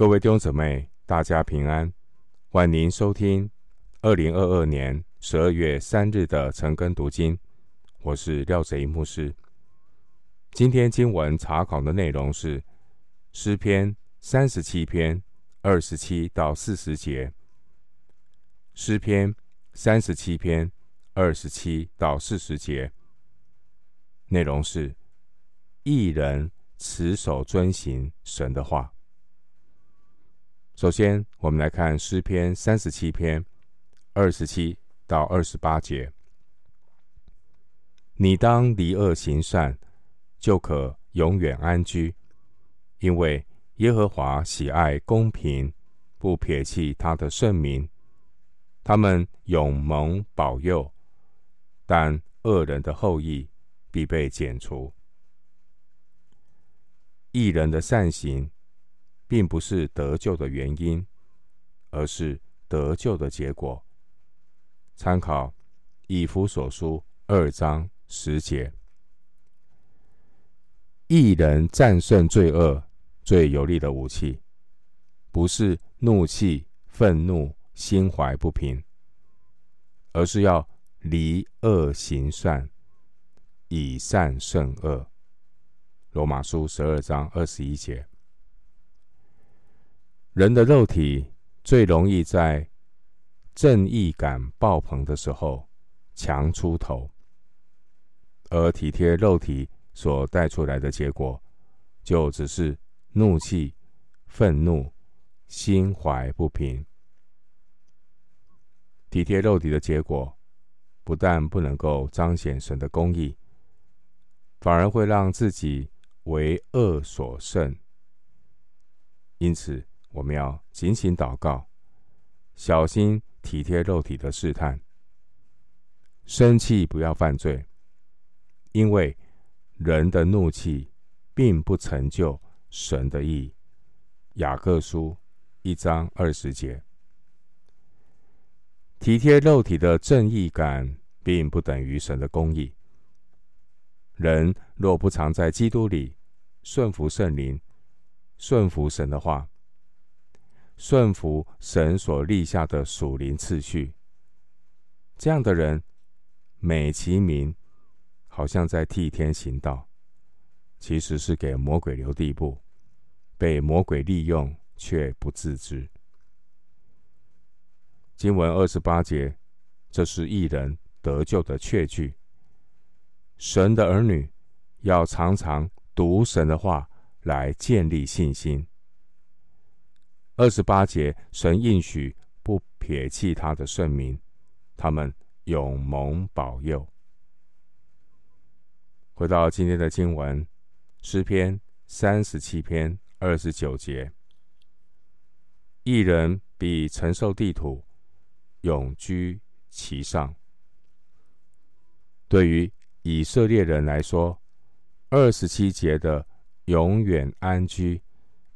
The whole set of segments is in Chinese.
各位弟兄姊妹，大家平安，欢迎收听二零二二年十二月三日的晨更读经。我是廖贼一牧师。今天经文查考的内容是诗篇三十七篇二十七到四十节。诗篇三十七篇二十七到四十节，内容是一人持守遵行神的话。首先，我们来看诗篇三十七篇二十七到二十八节：“你当离恶行善，就可永远安居，因为耶和华喜爱公平，不撇弃他的圣名。他们永蒙保佑，但恶人的后裔必被剪除。义人的善行。”并不是得救的原因，而是得救的结果。参考以弗所书二章十节，一人战胜罪恶最有力的武器，不是怒气、愤怒、心怀不平，而是要离恶行善，以善胜恶。罗马书十二章二十一节。人的肉体最容易在正义感爆棚的时候强出头，而体贴肉体所带出来的结果，就只是怒气、愤怒、心怀不平。体贴肉体的结果，不但不能够彰显神的公义，反而会让自己为恶所胜。因此，我们要警醒祷告，小心体贴肉体的试探。生气不要犯罪，因为人的怒气并不成就神的意。雅各书一章二十节。体贴肉体的正义感，并不等于神的公义。人若不常在基督里顺服圣灵，顺服神的话。顺服神所立下的属灵次序，这样的人美其名好像在替天行道，其实是给魔鬼留地步，被魔鬼利用却不自知。经文二十八节，这是一人得救的确据。神的儿女要常常读神的话，来建立信心。二十八节，神应许不撇弃他的圣民，他们永蒙保佑。回到今天的经文，诗篇三十七篇二十九节：一人必承受地土，永居其上。对于以色列人来说，二十七节的永远安居，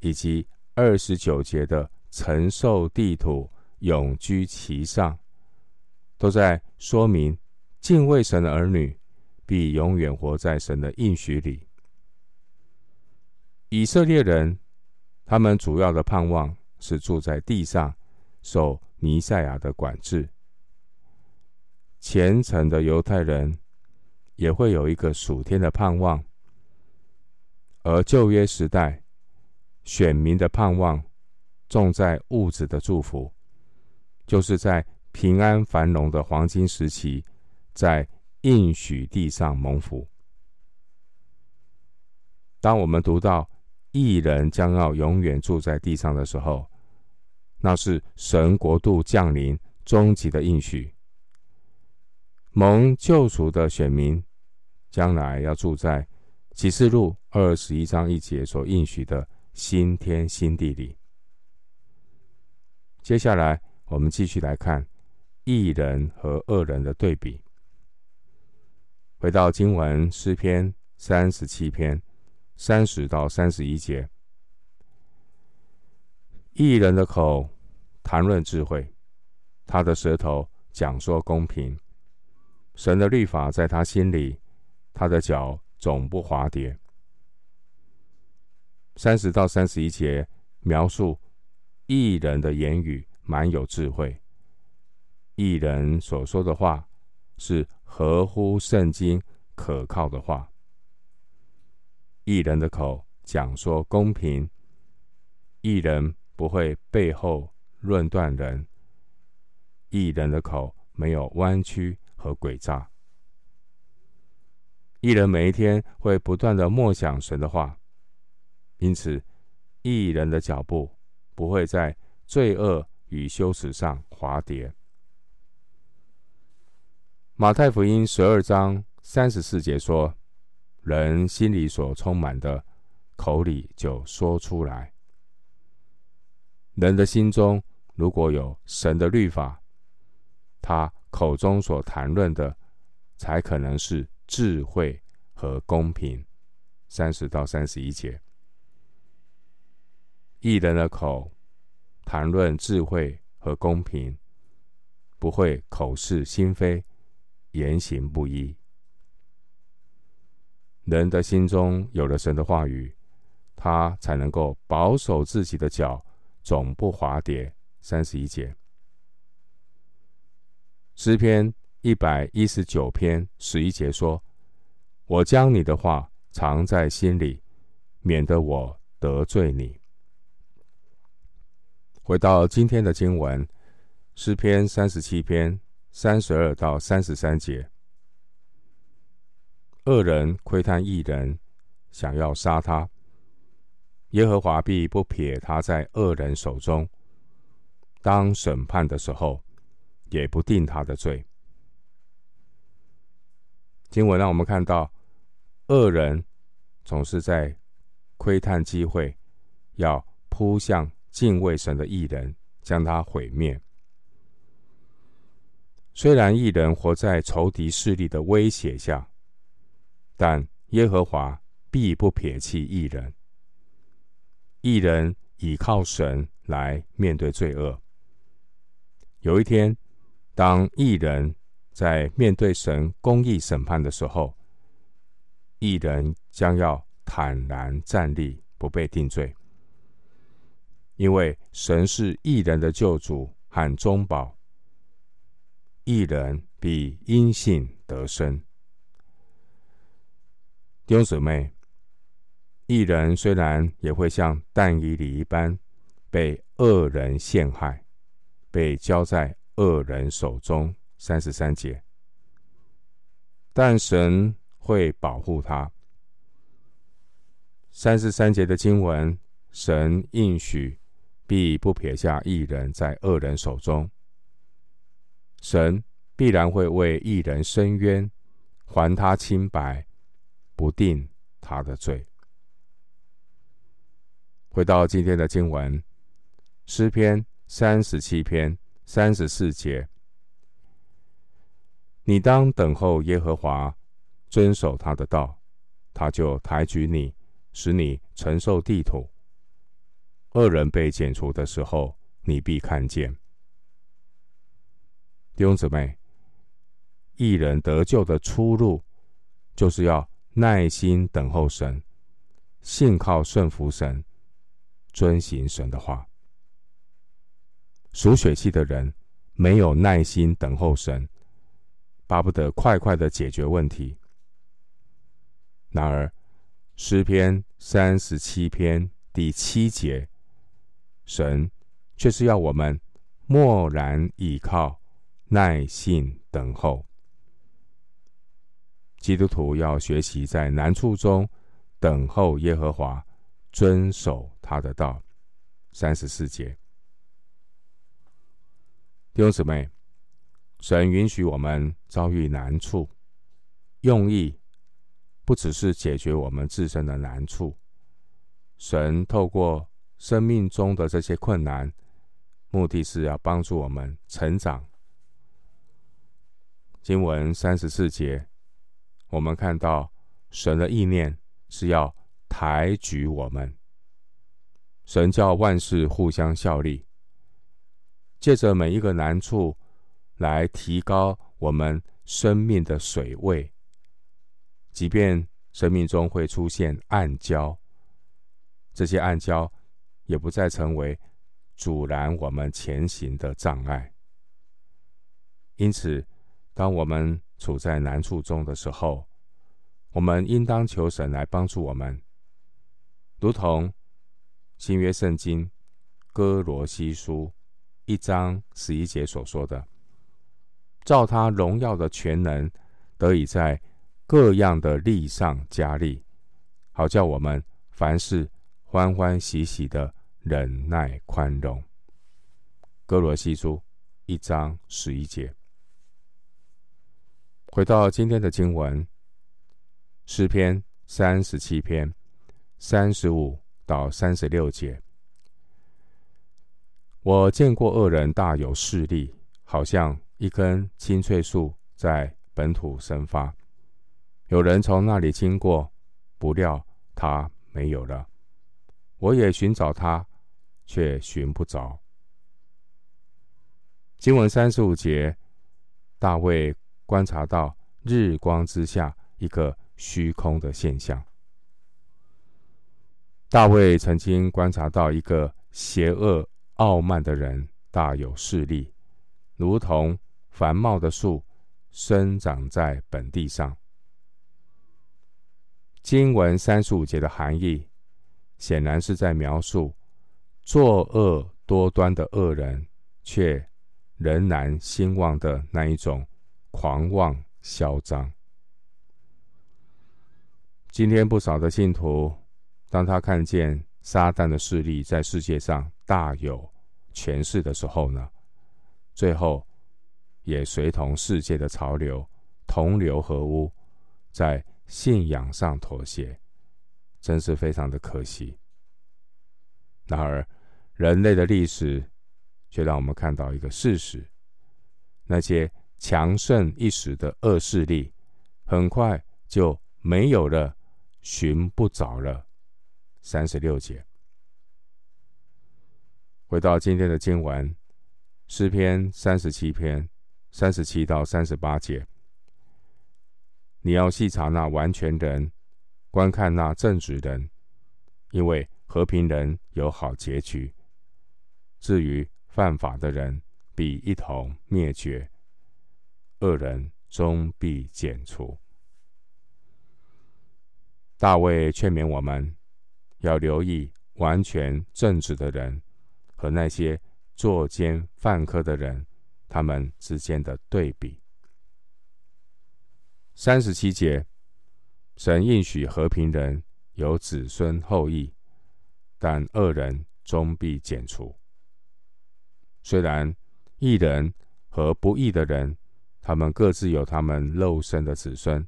以及二十九节的承受地土，永居其上，都在说明敬畏神的儿女必永远活在神的应许里。以色列人，他们主要的盼望是住在地上，受弥赛亚的管制。虔诚的犹太人也会有一个属天的盼望，而旧约时代。选民的盼望，重在物质的祝福，就是在平安繁荣的黄金时期，在应许地上蒙福。当我们读到一人将要永远住在地上的时候，那是神国度降临终极的应许。蒙救赎的选民，将来要住在启示录二十一章一节所应许的。新天新地里，接下来我们继续来看义人和恶人的对比。回到经文诗篇三十七篇三十到三十一节，义人的口谈论智慧，他的舌头讲说公平，神的律法在他心里，他的脚总不滑跌。三十到三十一节描述义人的言语蛮有智慧，义人所说的话是合乎圣经可靠的话。义人的口讲说公平，义人不会背后论断人，义人的口没有弯曲和诡诈。义人每一天会不断的默想神的话，因此义人的脚步不会在罪恶与羞耻上滑跌。马太福音十二章三十四节说：“人心里所充满的，口里就说出来。”人的心中如果有神的律法，他口中所谈论的，才可能是智慧和公平。三十到三十一节，异人的口谈论智慧和公平，不会口是心非，言行不一。人的心中有了神的话语，他才能够保守自己的脚，总不滑跌。三十一节，诗篇一百一十九篇十一节说。我将你的话藏在心里，免得我得罪你。回到今天的经文，诗篇三十七篇三十二到三十三节：恶人窥探义人，想要杀他，耶和华必不撇他在恶人手中。当审判的时候，也不定他的罪。经文让我们看到。恶人总是在窥探机会，要扑向敬畏神的义人，将他毁灭。虽然义人活在仇敌势力的威胁下，但耶和华必不撇弃义人。义人倚靠神来面对罪恶。有一天，当义人在面对神公义审判的时候，义人将要坦然站立，不被定罪，因为神是异人的救主和中保。异人必因信得生。弟兄姊妹，异人虽然也会像但以理一般被恶人陷害，被交在恶人手中，三十三节，但神。会保护他。三十三节的经文，神应许必不撇下一人在恶人手中，神必然会为一人伸冤，还他清白，不定他的罪。回到今天的经文，诗篇三十七篇三十四节，你当等候耶和华。遵守他的道，他就抬举你，使你承受地土。恶人被剪除的时候，你必看见。弟兄姊妹，一人得救的出路，就是要耐心等候神，信靠顺服神，遵行神的话。属血气的人没有耐心等候神，巴不得快快的解决问题。然而，诗篇三十七篇第七节，神却是要我们默然倚靠，耐心等候。基督徒要学习在难处中等候耶和华，遵守他的道。三十四节，弟兄姊妹，神允许我们遭遇难处，用意。不只是解决我们自身的难处，神透过生命中的这些困难，目的是要帮助我们成长。经文三十四节，我们看到神的意念是要抬举我们，神叫万事互相效力，借着每一个难处来提高我们生命的水位。即便生命中会出现暗礁，这些暗礁也不再成为阻拦我们前行的障碍。因此，当我们处在难处中的时候，我们应当求神来帮助我们，如同新约圣经歌罗西书一章十一节所说的：“照他荣耀的全能，得以在各样的力上加力，好叫我们凡事欢欢喜喜的忍耐宽容。”哥罗西书一章十一节。回到今天的经文。诗篇三十七篇三十五到三十六节，我见过恶人大有势力，好像一根青翠树在本土生发。有人从那里经过，不料他没有了。我也寻找他，却寻不着。经文三十五节，大卫观察到日光之下一个。虚空的现象。大卫曾经观察到一个邪恶傲慢的人，大有势力，如同繁茂的树生长在本地上。经文三十五节的含义，显然是在描述作恶多端的恶人，却仍然兴旺的那一种狂妄嚣张。今天不少的信徒，当他看见撒旦的势力在世界上大有权势的时候呢，最后也随同世界的潮流同流合污，在信仰上妥协，真是非常的可惜。然而，人类的历史却让我们看到一个事实：那些强盛一时的恶势力，很快就没有了。寻不着了。三十六节，回到今天的经文，诗篇三十七篇三十七到三十八节。你要细察那完全人，观看那正直人，因为和平人有好结局。至于犯法的人，必一同灭绝，恶人终必剪除。大卫劝勉我们，要留意完全正直的人和那些作奸犯科的人，他们之间的对比。三十七节，神应许和平人有子孙后裔，但恶人终必剪除。虽然义人和不义的人，他们各自有他们肉身的子孙，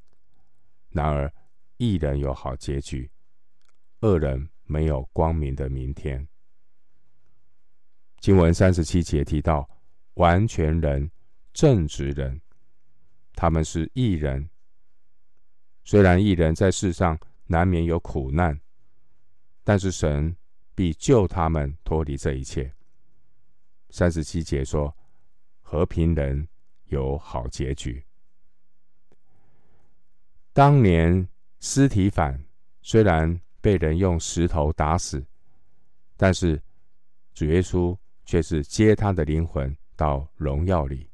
然而。义人有好结局，恶人没有光明的明天。经文三十七节提到完全人、正直人，他们是义人。虽然一人在世上难免有苦难，但是神必救他们脱离这一切。三十七节说，和平人有好结局。当年。司提反虽然被人用石头打死，但是主耶稣却是接他的灵魂到荣耀里。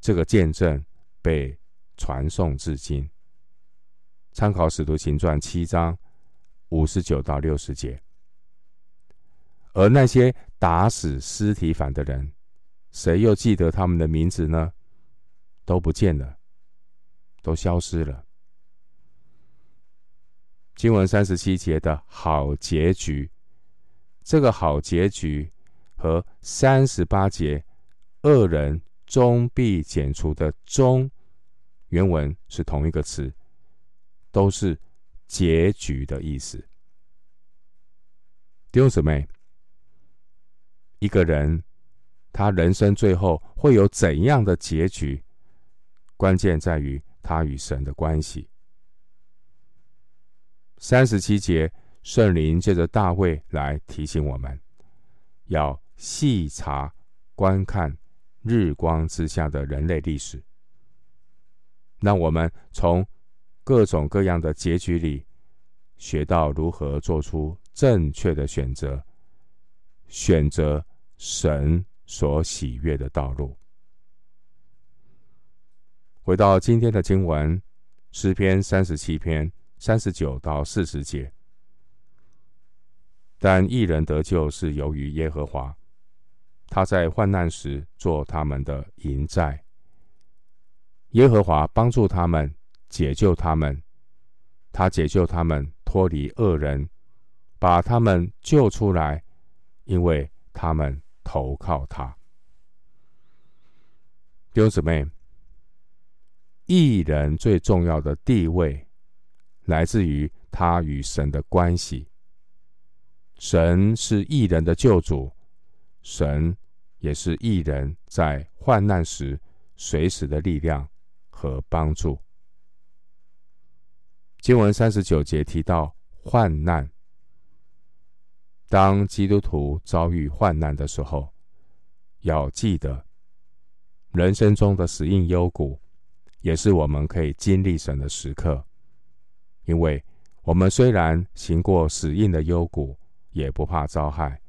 这个见证被传颂至今。参考《使徒行传》七章五十九到六十节。而那些打死司提反的人，谁又记得他们的名字呢？都不见了，都消失了。经文三十七节的好结局，这个好结局和三十八节恶人终必剪除的“终”原文是同一个词，都是结局的意思。弟兄姊妹，一个人他人生最后会有怎样的结局？关键在于他与神的关系。三十七节，圣灵借着大卫来提醒我们，要细察观看日光之下的人类历史，让我们从各种各样的结局里学到如何做出正确的选择，选择神所喜悦的道路。回到今天的经文，诗篇三十七篇三十九到四十节。但一人得救是由于耶和华，他在患难时做他们的营寨。耶和华帮助他们，解救他们，他解救他们脱离恶人，把他们救出来，因为他们投靠他。弟兄姊妹。义人最重要的地位，来自于他与神的关系。神是义人的救主，神也是义人在患难时随时的力量和帮助。经文三十九节提到患难，当基督徒遭遇患难的时候，要记得人生中的死荫幽谷。也是我们可以经历神的时刻，因为我们虽然行过死荫的幽谷，也不怕遭害，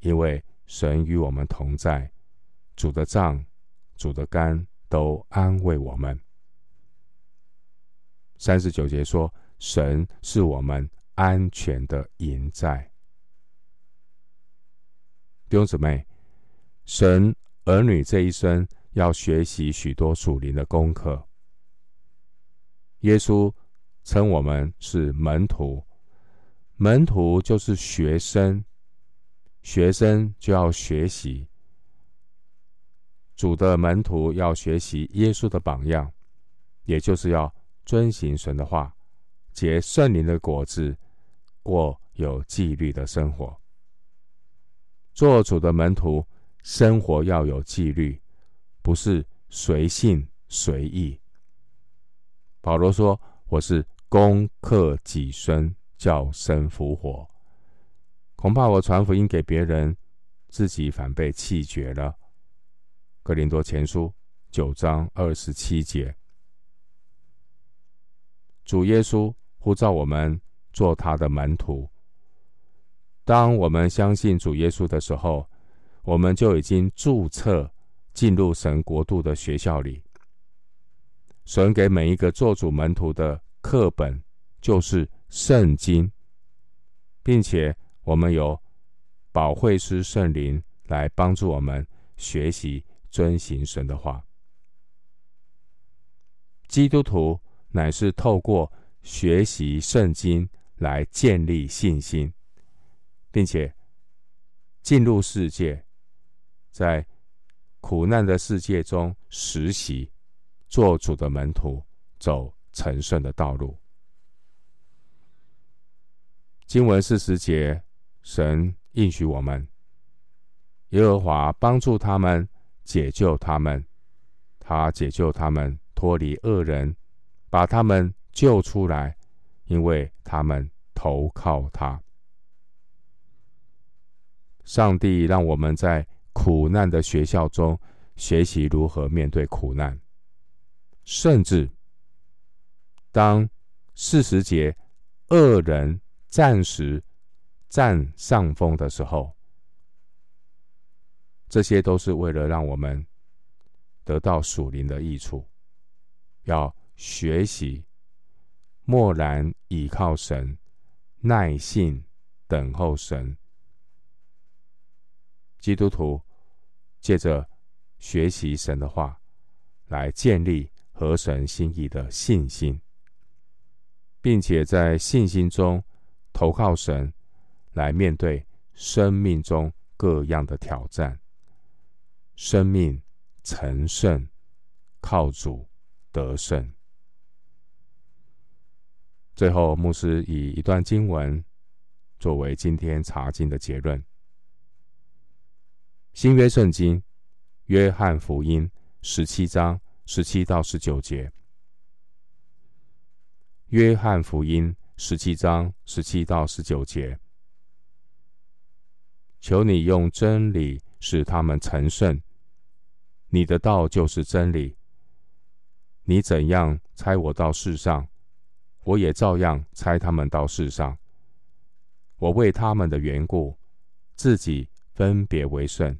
因为神与我们同在，主的杖、主的竿都安慰我们。三十九节说，神是我们安全的营寨。弟兄姊妹，神儿女这一生。要学习许多属灵的功课。耶稣称我们是门徒，门徒就是学生，学生就要学习。主的门徒要学习耶稣的榜样，也就是要遵行神的话，结圣灵的果子，过有纪律的生活。做主的门徒，生活要有纪律。不是随性随意。保罗说：“我是攻克己身，叫身复活。恐怕我传福音给别人，自己反被弃绝了。”哥林多前书九章二十七节。主耶稣呼召我们做他的门徒。当我们相信主耶稣的时候，我们就已经注册。进入神国度的学校里，神给每一个做主门徒的课本就是圣经，并且我们有保惠师圣灵来帮助我们学习遵行神的话。基督徒乃是透过学习圣经来建立信心，并且进入世界，在苦难的世界中实习，做主的门徒，走成圣的道路。经文四十节，神应许我们，耶和华帮助他们，解救他们，他解救他们脱离恶人，把他们救出来，因为他们投靠他。上帝让我们在。苦难的学校中，学习如何面对苦难，甚至当四十节恶人暂时占上风的时候，这些都是为了让我们得到属灵的益处。要学习默然倚靠神，耐性等候神。基督徒借着学习神的话，来建立合神心意的信心，并且在信心中投靠神，来面对生命中各样的挑战。生命成圣，靠主得胜。最后，牧师以一段经文作为今天查经的结论。新约圣经，约翰福音十七章十七到十九节。约翰福音十七章十七到十九节。求你用真理使他们成圣。你的道就是真理。你怎样差我到世上，我也照样差他们到世上。我为他们的缘故，自己。分别为圣，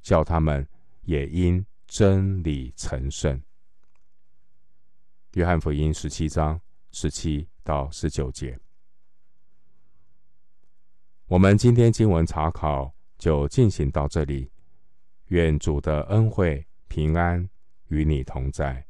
叫他们也因真理成圣。约翰福音十七章十七到十九节。我们今天经文查考就进行到这里。愿主的恩惠平安与你同在。